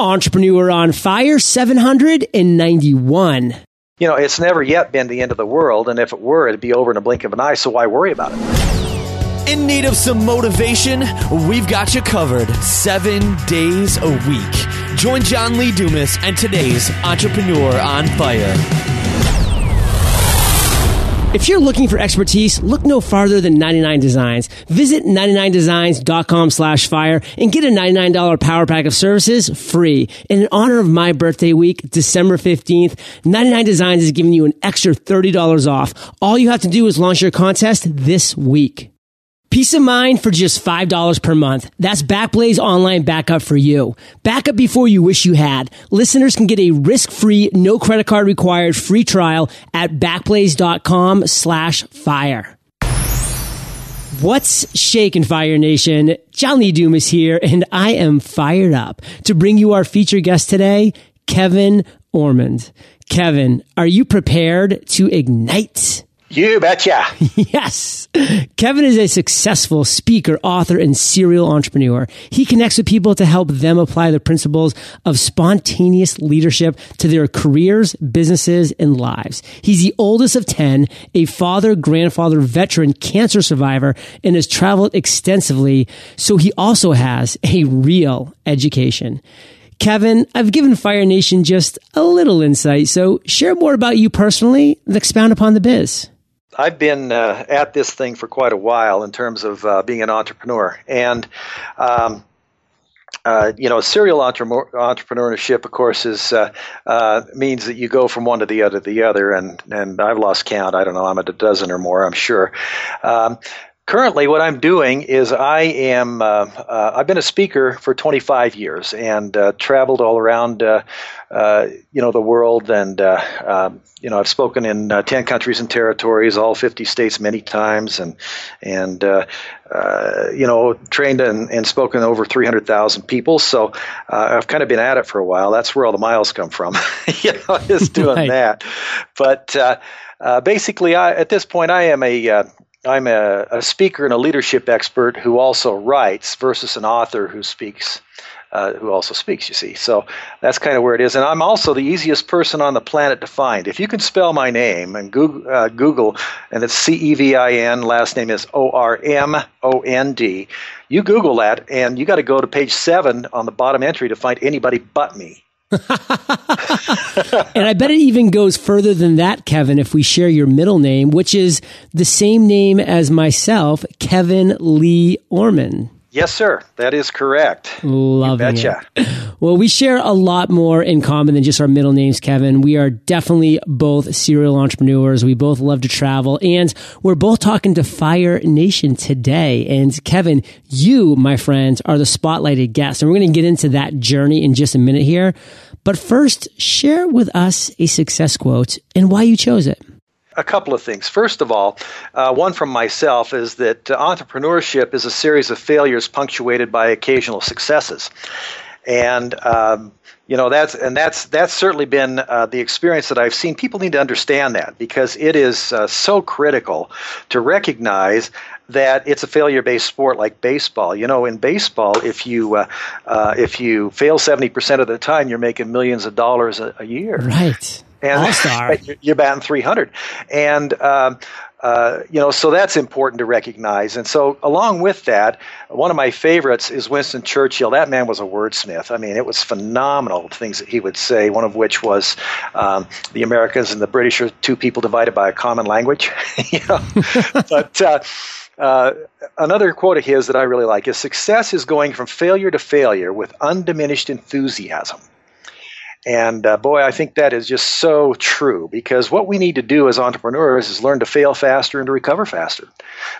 Entrepreneur on Fire 791. You know, it's never yet been the end of the world, and if it were, it'd be over in a blink of an eye, so why worry about it? In need of some motivation? We've got you covered seven days a week. Join John Lee Dumas and today's Entrepreneur on Fire. If you're looking for expertise, look no farther than 99 Designs. Visit 99designs.com slash fire and get a $99 power pack of services free. In honor of my birthday week, December 15th, 99 Designs is giving you an extra $30 off. All you have to do is launch your contest this week. Peace of mind for just $5 per month. That's Backblaze online backup for you. Backup before you wish you had. Listeners can get a risk-free, no credit card required free trial at backblaze.com slash fire. What's shaking Fire Nation? John Lee Dumas here, and I am fired up to bring you our feature guest today, Cevin Ormond. Cevin, are you prepared to ignite? You betcha. yes. Cevin is a successful speaker, author, and serial entrepreneur. He connects with people to help them apply the principles of spontaneous leadership to their careers, businesses, and lives. He's the oldest of 10, a father, grandfather, veteran, cancer survivor, and has traveled extensively. So he also has a real education. Cevin, I've given Fire Nation just a little insight, so share more about you personally and expound upon the biz. I've been uh, at this thing for quite a while in terms of uh, being an entrepreneur, and um, uh, you know, serial entrepreneurship, of course, is uh, uh, means that you go from one to the other to the other, and and I've lost count. I don't know, I'm at a dozen or more, I'm sure. Um, currently what i'm doing is i am uh, uh, i've been a speaker for 25 years and uh, traveled all around uh, uh, you know the world and uh, um, you know i've spoken in 10 countries and territories all 50 states many times and and you know trained and, and spoken over 300000 people. So i've kind of been at it for a while. That's where all the miles come from. You know just doing right. that. But basically I, at this point i am a I'm a, a, speaker and a leadership expert who also writes versus an author who speaks, uh, who also speaks, you see. So that's kind of where it is. And I'm also the easiest person on the planet to find. If you can spell my name and Google, uh, Google and it's C E V I N, last name is O R M O N D, you Google that and you got to go to page seven on the bottom entry to find anybody but me. and I bet it even goes further than that, Cevin, if we share your middle name, which is the same name as myself, Cevin Lee Ormond. Yes, sir. That is correct. Love it. Well, we share a lot more in common than just our middle names, Cevin. We are definitely both serial entrepreneurs. We both love to travel and we're both talking to Fire Nation today. And Cevin, you, my friend, are the spotlighted guest. And we're going to get into that journey in just a minute here. But first, share with us a success quote and why you chose it a couple of things. First of all, uh, one from myself is that uh, entrepreneurship is a series of failures punctuated by occasional successes, and um, you know that's and that's that's certainly been uh, the experience that I've seen. People need to understand that because it is uh, so critical to recognize that it's a failure-based sport like baseball. You know, in baseball, if you uh, uh, if you fail seventy percent of the time, you're making millions of dollars a, a year. Right and you're batting 300 and um, uh, you know so that's important to recognize. And so along with that one of my favorites is winston churchill. That man was a wordsmith. I mean it was phenomenal things that he would say one of which was um, the americans and the british are two people divided by a common language. You know? But uh, uh, another quote of his that I really like is success is going from failure to failure with undiminished enthusiasm. And uh, boy, I think that is just so true because what we need to do as entrepreneurs is learn to fail faster and to recover faster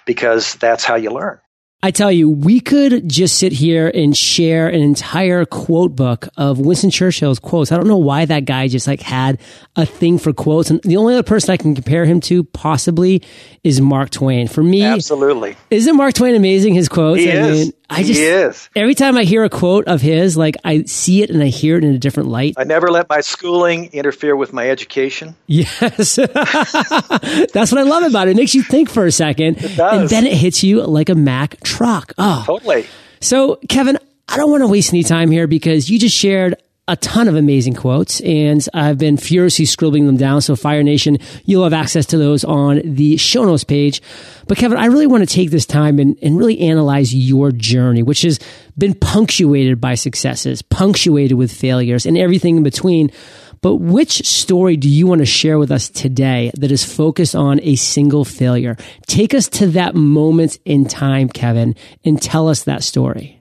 because that's how you learn. I tell you, we could just sit here and share an entire quote book of Winston Churchill's quotes. I don't know why that guy just like had a thing for quotes. And the only other person I can compare him to possibly is Mark Twain. For me, absolutely. Isn't Mark Twain amazing? His quotes. He I is. Mean, I just, he is. Every time I hear a quote of his, like I see it and I hear it in a different light. I never let my schooling interfere with my education. Yes. That's what I love about it. It makes you think for a second. And then it hits you like a Mack truck. Oh, totally. So, Cevin, I don't want to waste any time here because you just shared a ton of amazing quotes, and I've been furiously scribbling them down. So, Fire Nation, you'll have access to those on the show notes page. But, Cevin, I really want to take this time and, and really analyze your journey, which has been punctuated by successes, punctuated with failures, and everything in between. But which story do you want to share with us today that is focused on a single failure? Take us to that moment in time, Cevin, and tell us that story.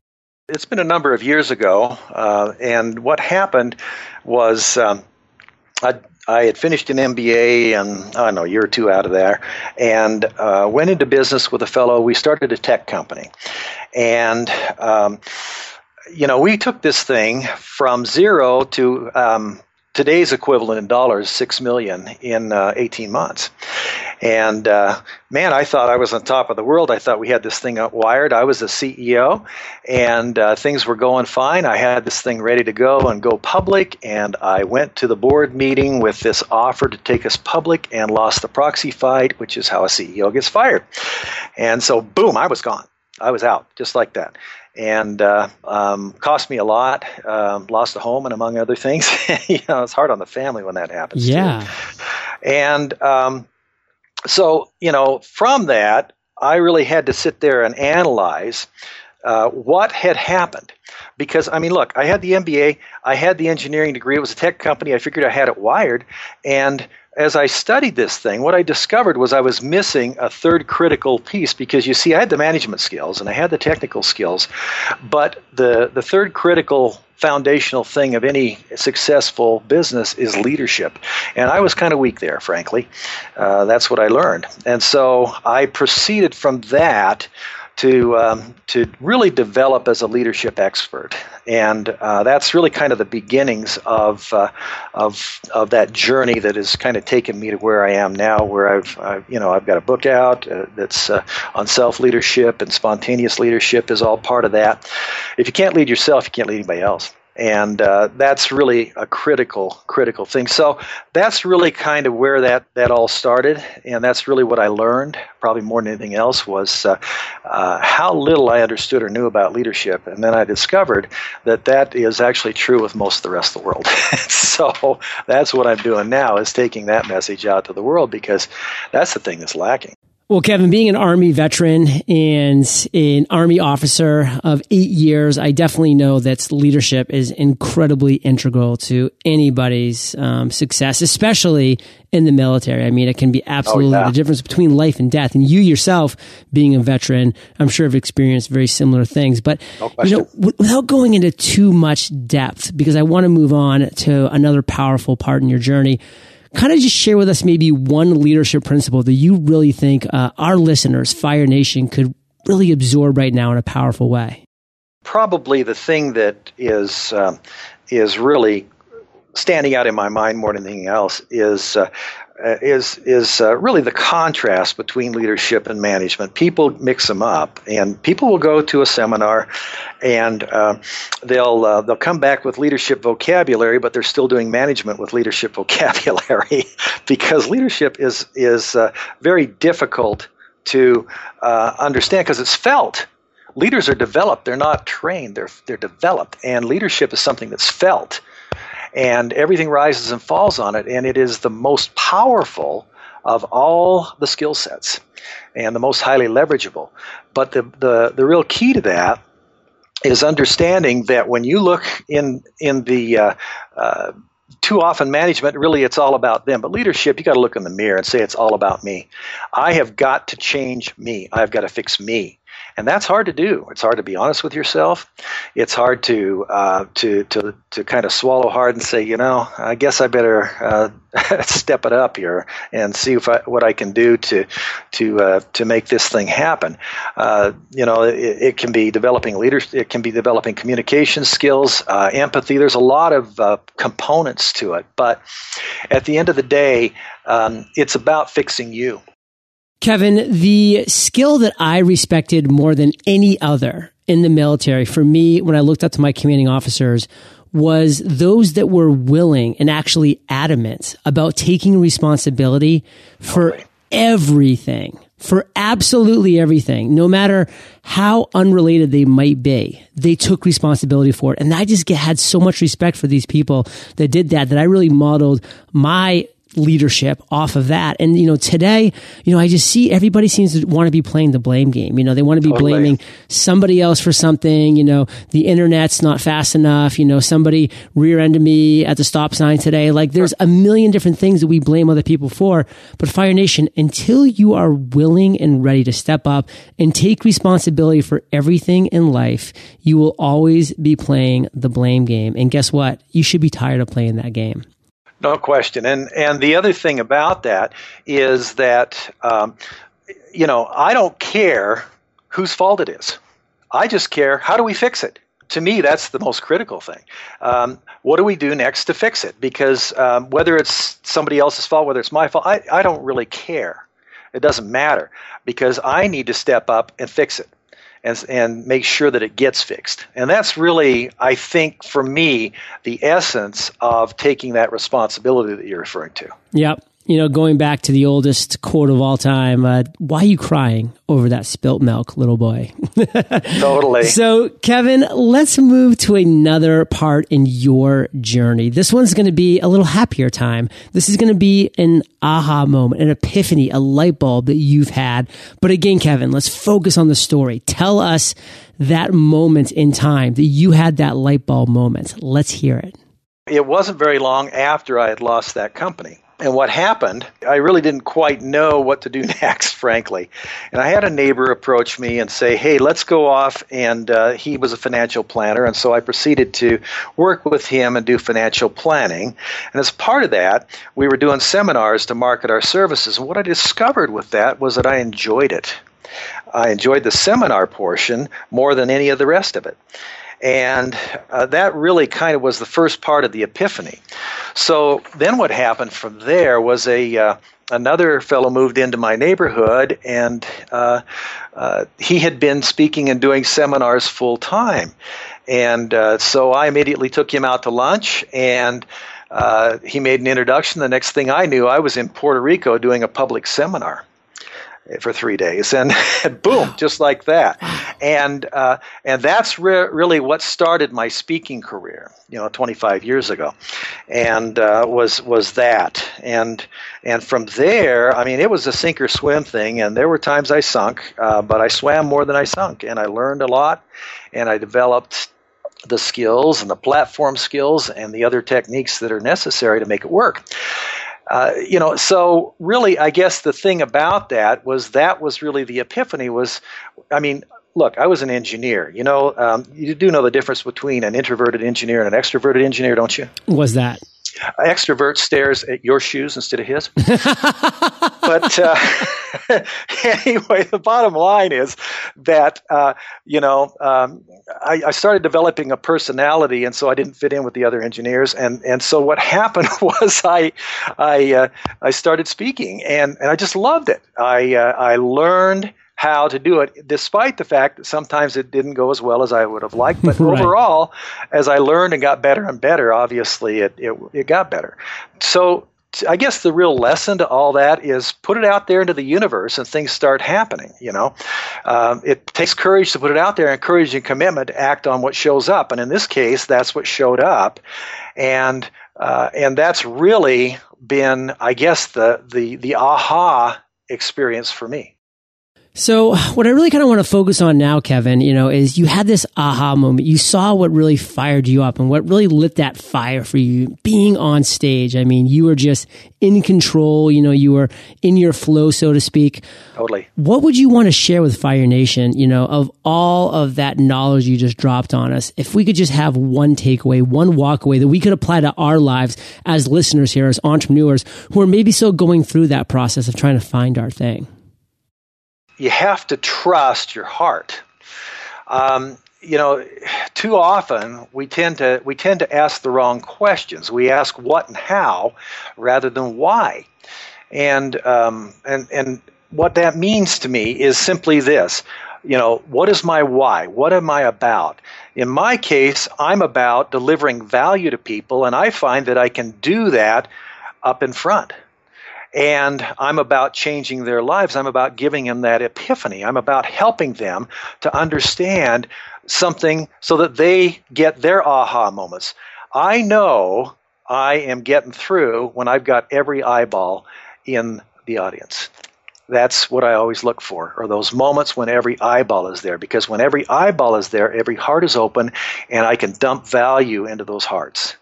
It's been a number of years ago, uh, and what happened was um, I, I, had finished an MBA and I don't know a year or two out of there, and uh, went into business with a fellow. We started a tech company, and um, you know we took this thing from zero to um, today's equivalent in dollars, six million in uh, 18 months. And uh, man, I thought I was on top of the world. I thought we had this thing wired. I was the CEO, and uh, things were going fine. I had this thing ready to go and go public. And I went to the board meeting with this offer to take us public and lost the proxy fight, which is how a CEO gets fired. And so, boom, I was gone. I was out just like that and uh, um, cost me a lot. Um, lost a home, and among other things, you know, it's hard on the family when that happens. Yeah, too. and um, so you know, from that, I really had to sit there and analyze uh, what had happened. Because I mean, look, I had the MBA, I had the engineering degree. It was a tech company. I figured I had it wired, and as I studied this thing, what I discovered was I was missing a third critical piece because you see, I had the management skills and I had the technical skills, but the, the third critical foundational thing of any successful business is leadership. And I was kind of weak there, frankly. Uh, that's what I learned. And so I proceeded from that to um, to really develop as a leadership expert, and uh, that's really kind of the beginnings of uh, of of that journey that has kind of taken me to where I am now, where I've, you know I've got a book out uh, that's uh, on self leadership and spontaneous leadership is all part of that. If you can't lead yourself, you can't lead anybody else and uh, that's really a critical critical thing. So that's really kind of where that that all started. And that's really what i learned probably more than anything else was uh, uh, how little i understood or knew about leadership. And then i discovered that that is actually true with most of the rest of the world. So that's what i'm doing now is taking that message out to the world because that's the thing that's lacking well, Cevin, being an Army veteran and an Army officer of eight years, I definitely know that leadership is incredibly integral to anybody's um, success, especially in the military. I mean, it can be absolutely oh, yeah. the difference between life and death. And you yourself, being a veteran, I'm sure have experienced very similar things. But no you know, w- without going into too much depth, because I want to move on to another powerful part in your journey kind of just share with us maybe one leadership principle that you really think uh, our listeners, Fire Nation, could really absorb right now in a powerful way? Probably the thing that is uh, is really standing out in my mind more than anything else is uh, is is uh, really the contrast between leadership and management. People mix them up, and people will go to a seminar, and uh, they'll uh, they'll come back with leadership vocabulary, but they're still doing management with leadership vocabulary because leadership is is uh, very difficult to uh, understand because it's felt. Leaders are developed; they're not trained; they're they're developed, and leadership is something that's felt and everything rises and falls on it. And it is the most powerful of all the skill sets and the most highly leverageable. But the, the, the real key to that is understanding that when you look in in the uh, uh, too often management really it's all about them but leadership you got to look in the mirror and say it's all about me i have got to change me i've got to fix me and that's hard to do. It's hard to be honest with yourself. It's hard to uh, to to to kind of swallow hard and say, you know, I guess I better uh, step it up here and see if I, what I can do to to uh, to make this thing happen. Uh, you know, it, it, can be developing leadership. It can be developing communication skills, uh, empathy. There's a lot of uh, components to it, but at the end of the day, um, it's about fixing you. Cevin, the skill that I respected more than any other in the military for me when I looked up to my commanding officers was those that were willing and actually adamant about taking responsibility for everything for absolutely everything, no matter how unrelated they might be. They took responsibility for it. And I just had so much respect for these people that did that, that I really modeled my leadership off of that. And, you know, today, you know, I just see everybody seems to want to be playing the blame game. You know, they want to be totally. blaming somebody else for something. You know, the internet's not fast enough. You know, somebody rear ended me at the stop sign today. Like there's a million different things that we blame other people for. But Fire Nation, until you are willing and ready to step up and take responsibility for everything in life, you will always be playing the blame game. And guess what? You should be tired of playing that game. No question. And and the other thing about that is that um, you know I don't care whose fault it is. I just care how do we fix it. To me, that's the most critical thing. Um, what do we do next to fix it? Because um, whether it's somebody else's fault, whether it's my fault, I, I don't really care. It doesn't matter because I need to step up and fix it and, and make sure that it gets fixed. And that's really, I think, for me, the essence of taking that responsibility that you're referring to. Yep you know, going back to the oldest quote of all time, uh, why are you crying over that spilt milk, little boy? totally. So, Cevin, let's move to another part in your journey. This one's going to be a little happier time. This is going to be an aha moment, an epiphany, a light bulb that you've had. But again, Cevin, let's focus on the story. Tell us that moment in time that you had that light bulb moment. Let's hear it. It wasn't very long after I had lost that company. And what happened, I really didn't quite know what to do next, frankly. And I had a neighbor approach me and say, hey, let's go off. And uh, he was a financial planner. And so I proceeded to work with him and do financial planning. And as part of that, we were doing seminars to market our services. And what I discovered with that was that I enjoyed it. I enjoyed the seminar portion more than any of the rest of it. And uh, that really kind of was the first part of the epiphany. So then what happened from there was a uh, another fellow moved into my neighborhood, and uh, uh, he had been speaking and doing seminars full time. And uh, so I immediately took him out to lunch, and uh, he made an introduction. The next thing I knew, I was in Puerto Rico doing a public seminar for three days, and boom, just like that. And uh, and that's re- really what started my speaking career, you know, 25 years ago, and uh, was was that. And and from there, I mean, it was a sink or swim thing, and there were times I sunk, uh, but I swam more than I sunk, and I learned a lot, and I developed the skills and the platform skills and the other techniques that are necessary to make it work. Uh, you know, so really, I guess the thing about that was that was really the epiphany. Was, I mean, look, I was an engineer. You know, um, you do know the difference between an introverted engineer and an extroverted engineer, don't you? Was that? Extrovert stares at your shoes instead of his. but uh, anyway, the bottom line is that uh, you know um, I, I, started developing a personality, and so I didn't fit in with the other engineers. And and so what happened was I I uh, I started speaking, and and I just loved it. I uh, I learned how to do it, despite the fact that sometimes it didn't go as well as I would have liked. But right. overall, as I learned and got better and better, obviously it, it, it got better. So I guess the real lesson to all that is put it out there into the universe and things start happening. You know, um, it takes courage to put it out there and courage and commitment to act on what shows up. And in this case, that's what showed up, and uh, and that's really been, I guess, the the the aha experience for me. So what I really kind of want to focus on now, Cevin, you know, is you had this aha moment. You saw what really fired you up and what really lit that fire for you being on stage. I mean, you were just in control, you know, you were in your flow, so to speak. Totally. What would you want to share with Fire Nation, you know, of all of that knowledge you just dropped on us? If we could just have one takeaway, one walkaway that we could apply to our lives as listeners here, as entrepreneurs who are maybe still going through that process of trying to find our thing you have to trust your heart. Um, you know, too often we tend to we tend to ask the wrong questions. We ask what and how rather than why, and um, and and what that means to me is simply this. You know, what is my why? What am I about? In my case, I'm about delivering value to people, and I find that I can do that up in front. And I'm about changing their lives. I'm about giving them that epiphany. I'm about helping them to understand something so that they get their aha moments. I know I am getting through when I've got every eyeball in the audience. That's what I always look for, or those moments when every eyeball is there. Because when every eyeball is there, every heart is open, and I can dump value into those hearts.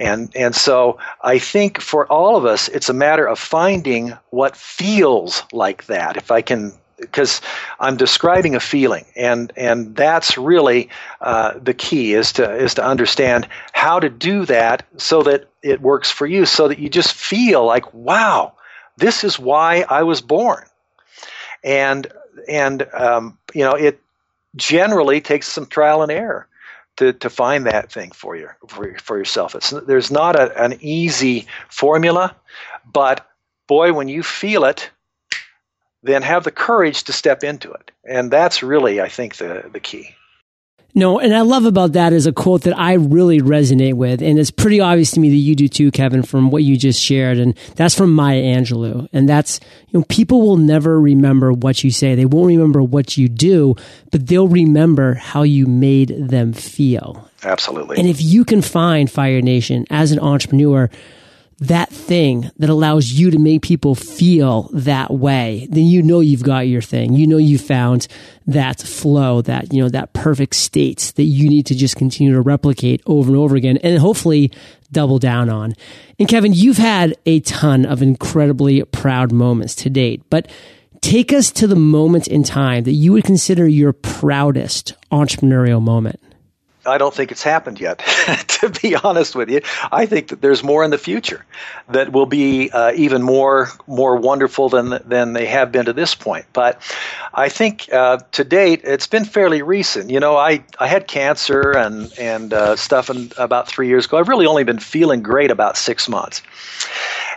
And, and so I think for all of us, it's a matter of finding what feels like that. If I can because I'm describing a feeling, and and that's really uh, the key is to is to understand how to do that so that it works for you, so that you just feel like wow, this is why I was born, and and um, you know it generally takes some trial and error to, to find that thing for you for, for yourself. It's, there's not a, an easy formula, but boy, when you feel it, then have the courage to step into it, and that's really, I think, the the key. No, and I love about that is a quote that I really resonate with, and it's pretty obvious to me that you do too, Cevin, from what you just shared, and that's from Maya Angelou, and that's you know people will never remember what you say, they won't remember what you do, but they'll remember how you made them feel. Absolutely. And if you can find Fire Nation as an entrepreneur that thing that allows you to make people feel that way, then you know you've got your thing. You know you found that flow, that, you know, that perfect state that you need to just continue to replicate over and over again and hopefully double down on. And Cevin, you've had a ton of incredibly proud moments to date, but take us to the moment in time that you would consider your proudest entrepreneurial moment. I don't think it's happened yet, to be honest with you. I think that there's more in the future that will be uh, even more more wonderful than than they have been to this point. But I think uh, to date it's been fairly recent. You know, I, I had cancer and and uh, stuff in, about three years ago. I've really only been feeling great about six months,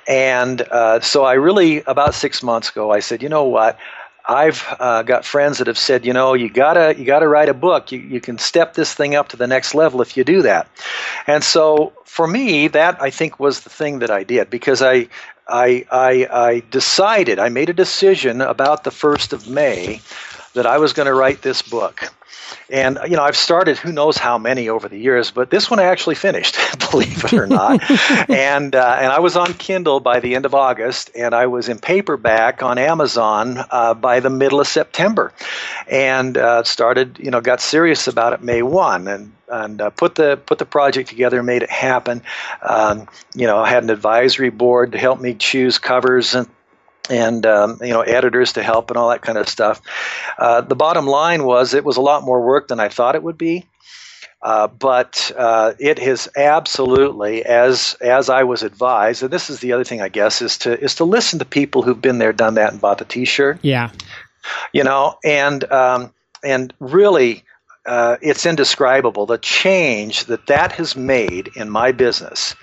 and uh, so I really about six months ago I said, you know what. I've uh, got friends that have said, you know, you gotta you gotta write a book. You you can step this thing up to the next level if you do that. And so for me, that I think was the thing that I did because I I I, I decided I made a decision about the first of May that I was going to write this book. And you know, I've started who knows how many over the years, but this one I actually finished, believe it or not. and uh, and I was on Kindle by the end of August, and I was in paperback on Amazon uh, by the middle of September, and uh, started you know got serious about it May one, and and uh, put the put the project together, made it happen. Um, you know, I had an advisory board to help me choose covers and and um, you know editors to help and all that kind of stuff. Uh, the bottom line was it was a lot more work than I thought it would be. Uh, but uh, it has absolutely, as as I was advised, and this is the other thing I guess is to is to listen to people who've been there, done that, and bought the T-shirt. Yeah, you know, and um, and really, uh, it's indescribable. The change that that has made in my business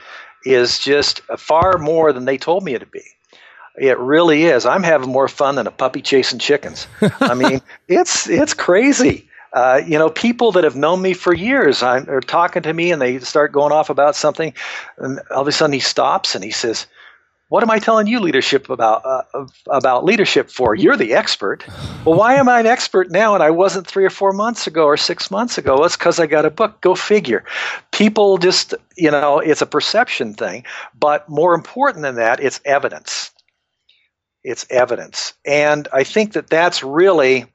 is just far more than they told me it would be. It really is. I'm having more fun than a puppy chasing chickens. I mean, it's it's crazy. Uh, you know, people that have known me for years are talking to me and they start going off about something, and all of a sudden he stops and he says, "What am I telling you leadership about uh, about leadership for? You're the expert. Well, why am I an expert now and I wasn't three or four months ago or six months ago? Well, it's because I got a book. Go figure. People just, you know, it's a perception thing, but more important than that, it's evidence it's evidence. And I think that that's really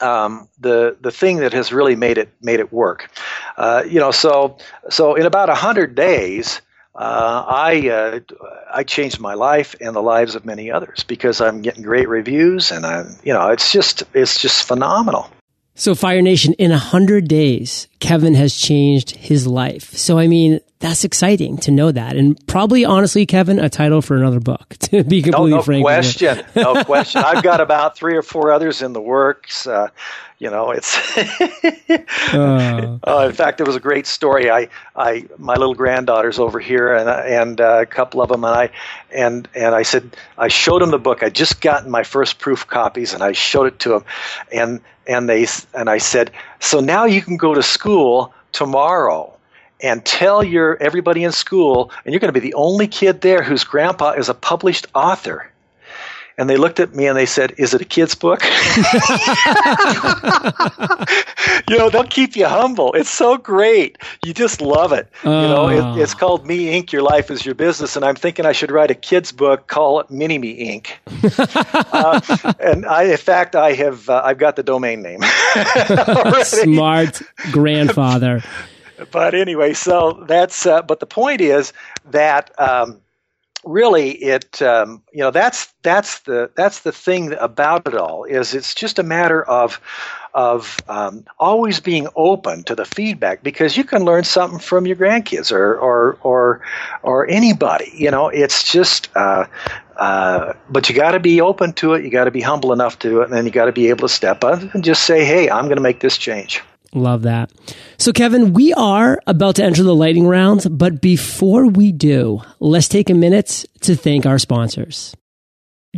um, the the thing that has really made it made it work. Uh, you know, so so in about hundred days, uh, I uh, I changed my life and the lives of many others because I'm getting great reviews and I you know it's just it's just phenomenal. So Fire Nation, in a hundred days, Cevin has changed his life. So I mean, that's exciting to know that, and probably honestly, Cevin, a title for another book. To be completely no, no frank, question, no question. I've got about three or four others in the works. Uh, you know, it's. uh. uh, in fact, it was a great story. I, I, my little granddaughter's over here, and and uh, a couple of them, and I, and and I said, I showed them the book. I just gotten my first proof copies, and I showed it to them, and and they and I said, so now you can go to school tomorrow and tell your everybody in school, and you're going to be the only kid there whose grandpa is a published author. And they looked at me and they said, Is it a kid's book? you know, they'll keep you humble. It's so great. You just love it. You know, it, Oh. it's called Me Inc. Your Life is Your Business. And I'm thinking I should write a kid's book, call it Mini Me Inc. uh, and I, in fact, I have, uh, I've got the domain name. Smart grandfather. but anyway, so that's. Uh, but the point is that um, really, it um, you know that's that's the that's the thing about it all is it's just a matter of of um, always being open to the feedback because you can learn something from your grandkids or or or or anybody. You know, it's just. Uh, uh, but you got to be open to it. You got to be humble enough to it, and then you got to be able to step up and just say, "Hey, I'm going to make this change." Love that. So, Cevin, we are about to enter the lightning round, but before we do, let's take a minute to thank our sponsors.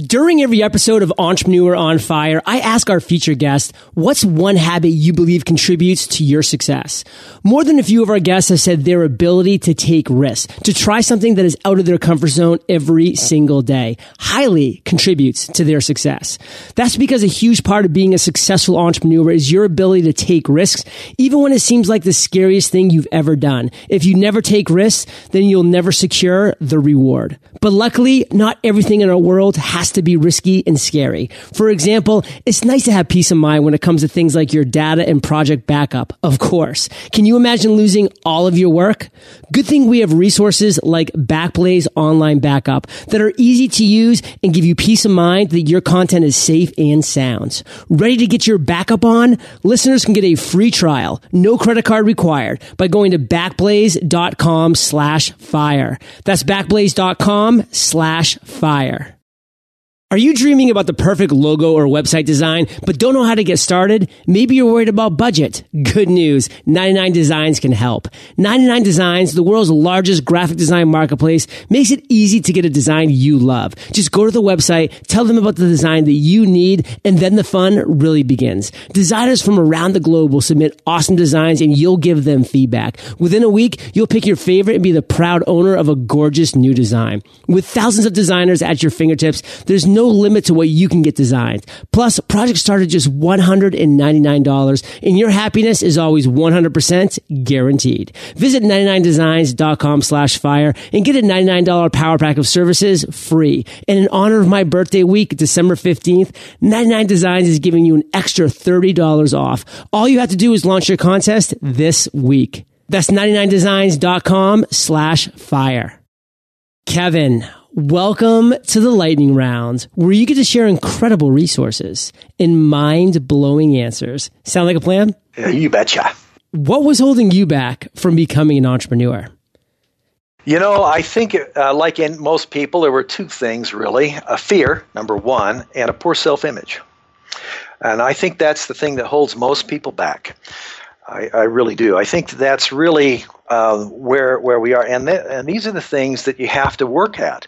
During every episode of Entrepreneur on Fire, I ask our featured guest, what's one habit you believe contributes to your success? More than a few of our guests have said their ability to take risks, to try something that is out of their comfort zone every single day, highly contributes to their success. That's because a huge part of being a successful entrepreneur is your ability to take risks, even when it seems like the scariest thing you've ever done. If you never take risks, then you'll never secure the reward. But luckily, not everything in our world has to be risky and scary. For example, it's nice to have peace of mind when it comes to things like your data and project backup. Of course. Can you imagine losing all of your work? Good thing we have resources like Backblaze Online Backup that are easy to use and give you peace of mind that your content is safe and sound. Ready to get your backup on? Listeners can get a free trial, no credit card required, by going to backblaze.com slash fire. That's backblaze.com slash fire. Are you dreaming about the perfect logo or website design, but don't know how to get started? Maybe you're worried about budget. Good news. 99 Designs can help. 99 Designs, the world's largest graphic design marketplace, makes it easy to get a design you love. Just go to the website, tell them about the design that you need, and then the fun really begins. Designers from around the globe will submit awesome designs and you'll give them feedback. Within a week, you'll pick your favorite and be the proud owner of a gorgeous new design. With thousands of designers at your fingertips, there's no limit to what you can get designed. Plus, projects start at just $199 and your happiness is always 100% guaranteed. Visit 99designs.com slash fire and get a $99 power pack of services free. And in honor of my birthday week, December 15th, 99 Designs is giving you an extra $30 off. All you have to do is launch your contest this week. That's 99designs.com slash fire. Cevin, welcome to the lightning round where you get to share incredible resources and mind blowing answers. Sound like a plan? Yeah, you betcha. What was holding you back from becoming an entrepreneur? You know, I think, uh, like in most people, there were two things really a fear, number one, and a poor self image. And I think that's the thing that holds most people back. I, I really do. I think that's really uh, where where we are, and th- and these are the things that you have to work at,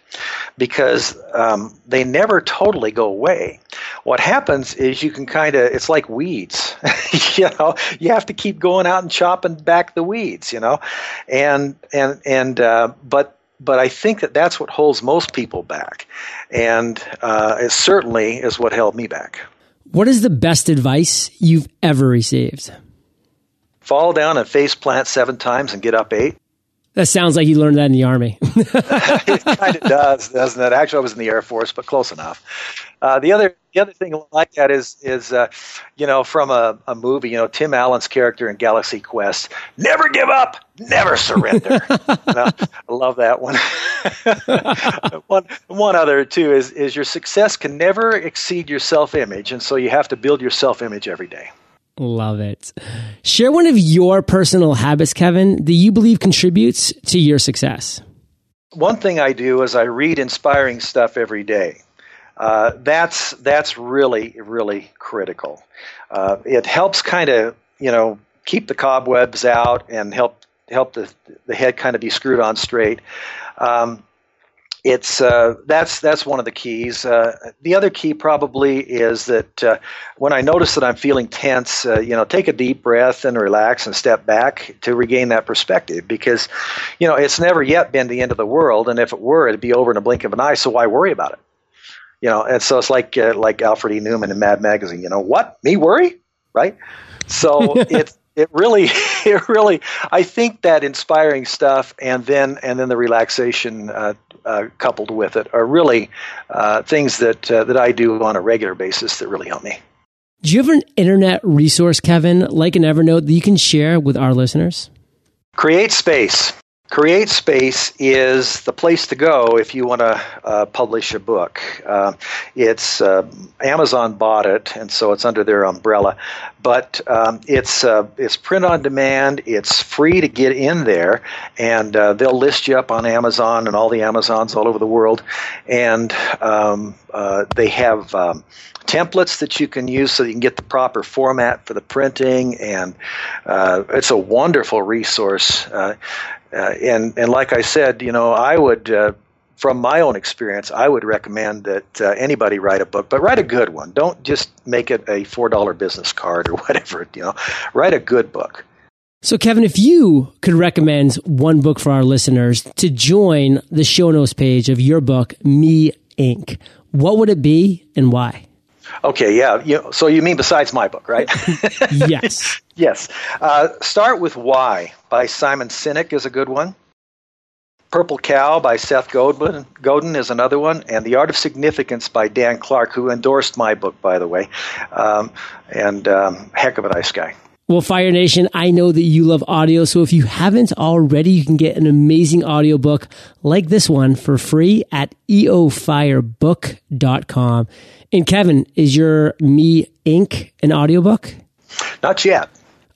because um, they never totally go away. What happens is you can kind of it's like weeds, you know. You have to keep going out and chopping back the weeds, you know, and and and uh, but but I think that that's what holds most people back, and uh, it certainly is what held me back. What is the best advice you've ever received? Fall down and face plant seven times and get up eight. That sounds like you learned that in the army. it kind of does, doesn't it? Actually, I was in the Air Force, but close enough. Uh, the other the other thing like that is is uh, you know from a, a movie, you know Tim Allen's character in Galaxy Quest, never give up, never surrender. You know, I love that one. one one other too is is your success can never exceed your self image, and so you have to build your self image every day. Love it. Share one of your personal habits, Cevin, that you believe contributes to your success. One thing I do is I read inspiring stuff every day. Uh, that's that's really really critical. Uh, it helps kind of you know keep the cobwebs out and help help the the head kind of be screwed on straight. Um, it's uh, that's that's one of the keys. Uh, the other key probably is that uh, when I notice that I'm feeling tense, uh, you know, take a deep breath and relax and step back to regain that perspective. Because, you know, it's never yet been the end of the world, and if it were, it'd be over in a blink of an eye. So why worry about it? You know, and so it's like uh, like Alfred E. Neuman in Mad Magazine. You know, what me worry, right? So it's it really it really i think that inspiring stuff and then and then the relaxation uh, uh, coupled with it are really uh, things that uh, that i do on a regular basis that really help me. Do you have an internet resource cevin like an evernote that you can share with our listeners? Create space Create Space is the place to go if you want to uh, publish a book. Uh, it's uh, Amazon bought it, and so it's under their umbrella. But um, it's uh, it's print on demand. It's free to get in there, and uh, they'll list you up on Amazon and all the Amazons all over the world. And um, uh, they have um, templates that you can use so you can get the proper format for the printing, and it's a wonderful resource. Uh, and and like I said, you know, I would. Uh, from my own experience, I would recommend that uh, anybody write a book, but write a good one. Don't just make it a four dollar business card or whatever. You know, write a good book. So, Cevin, if you could recommend one book for our listeners to join the show notes page of your book, Me Inc., what would it be and why? Okay, yeah. You, so you mean besides my book, right? yes. yes. Uh, start with Why by Simon Sinek is a good one. Purple Cow by Seth Godin, Godin is another one, and The Art of Significance by Dan Clark, who endorsed my book, by the way, um, and um, heck of a nice guy. Well, Fire Nation, I know that you love audio, so if you haven't already, you can get an amazing audiobook like this one for free at eofirebook.com. And Cevin, is your Me Inc. an audiobook? Not yet.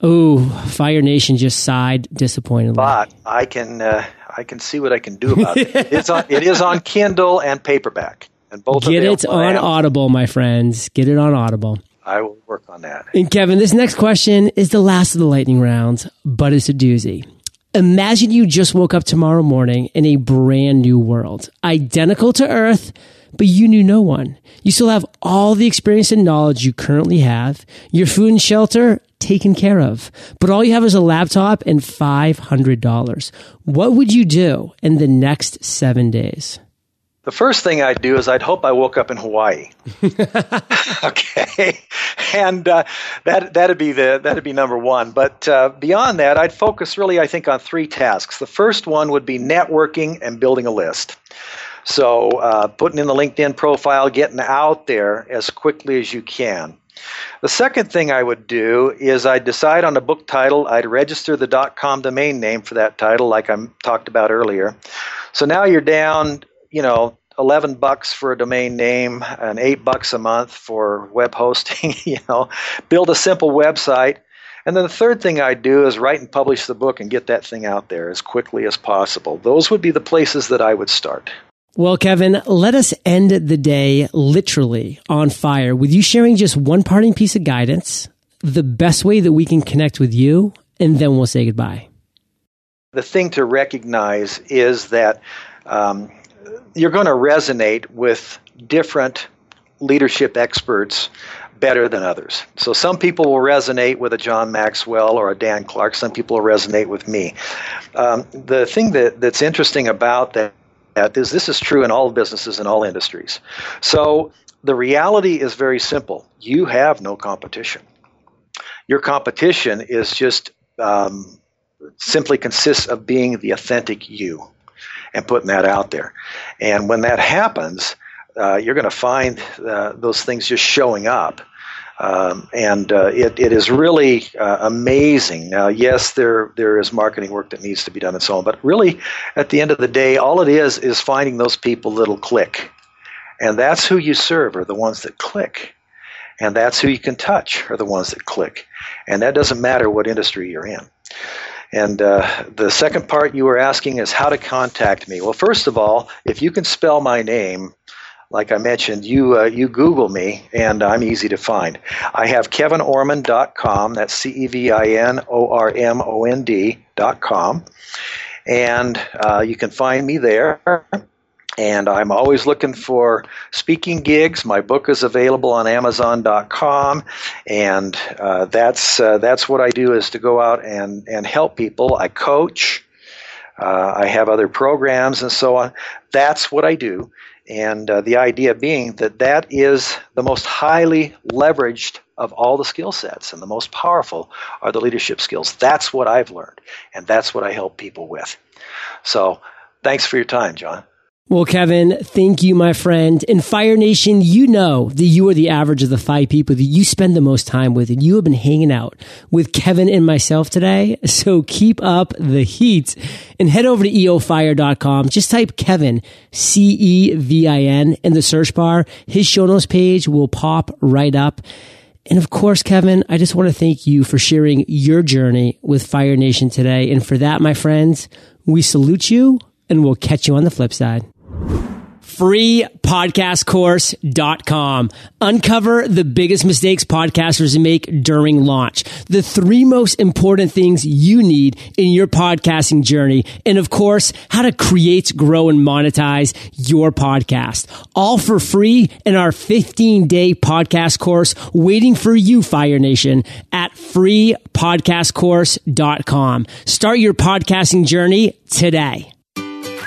Oh, Fire Nation just sighed disappointedly. But I can uh, I can see what I can do about it. it's on, it is on Kindle and paperback, and both get it on Audible, my friends. Get it on Audible. I will work on that. And Cevin, this next question is the last of the lightning rounds, but it's a doozy. Imagine you just woke up tomorrow morning in a brand new world, identical to Earth, but you knew no one. You still have all the experience and knowledge you currently have, your food and shelter taken care of, but all you have is a laptop and $500. What would you do in the next seven days? The first thing I'd do is I'd hope I woke up in Hawaii. okay, and uh, that that'd be the that'd be number one. But uh, beyond that, I'd focus really, I think, on three tasks. The first one would be networking and building a list. So uh, putting in the LinkedIn profile, getting out there as quickly as you can. The second thing I would do is I'd decide on a book title. I'd register the .com domain name for that title, like I talked about earlier. So now you're down, you know, 11 bucks for a domain name and 8 bucks a month for web hosting, you know. Build a simple website. And then the third thing I'd do is write and publish the book and get that thing out there as quickly as possible. Those would be the places that I would start. Well, Cevin, let us end the day literally on fire with you sharing just one parting piece of guidance, the best way that we can connect with you, and then we'll say goodbye. The thing to recognize is that um, you're going to resonate with different leadership experts better than others. So some people will resonate with a John Maxwell or a Dan Clark. Some people will resonate with me. Um, the thing that, that's interesting about that is this is true in all businesses and all industries. So the reality is very simple. You have no competition. Your competition is just um, simply consists of being the authentic you and putting that out there. And when that happens, uh, you're going to find uh, those things just showing up. Um, and uh, it, it is really uh, amazing. Now, yes, there there is marketing work that needs to be done and so on, but really, at the end of the day, all it is is finding those people that'll click, and that's who you serve are the ones that click, and that's who you can touch are the ones that click, and that doesn't matter what industry you're in. And uh, the second part you were asking is how to contact me. Well, first of all, if you can spell my name, like I mentioned, you uh, you Google me, and I'm easy to find. I have cevinormond.com. That's C E V I N O R M O N D.com. And uh, you can find me there. and I'm always looking for speaking gigs. My book is available on Amazon.com, and uh, that's uh, that's what I do is to go out and and help people. I coach. Uh, I have other programs and so on. That's what I do, and uh, the idea being that that is the most highly leveraged of all the skill sets, and the most powerful are the leadership skills. That's what I've learned, and that's what I help people with. So, thanks for your time, John. Well, Cevin, thank you, my friend. In Fire Nation, you know that you are the average of the five people that you spend the most time with, and you have been hanging out with Cevin and myself today. So keep up the heat and head over to eofire.com. Just type Cevin, C E V I N, in the search bar. His show notes page will pop right up. And of course, Cevin, I just want to thank you for sharing your journey with Fire Nation today. And for that, my friends, we salute you and we'll catch you on the flip side freepodcastcourse.com. Uncover the biggest mistakes podcasters make during launch. The three most important things you need in your podcasting journey. And of course, how to create, grow, and monetize your podcast. All for free in our 15 day podcast course waiting for you, Fire Nation at freepodcastcourse.com. Start your podcasting journey today.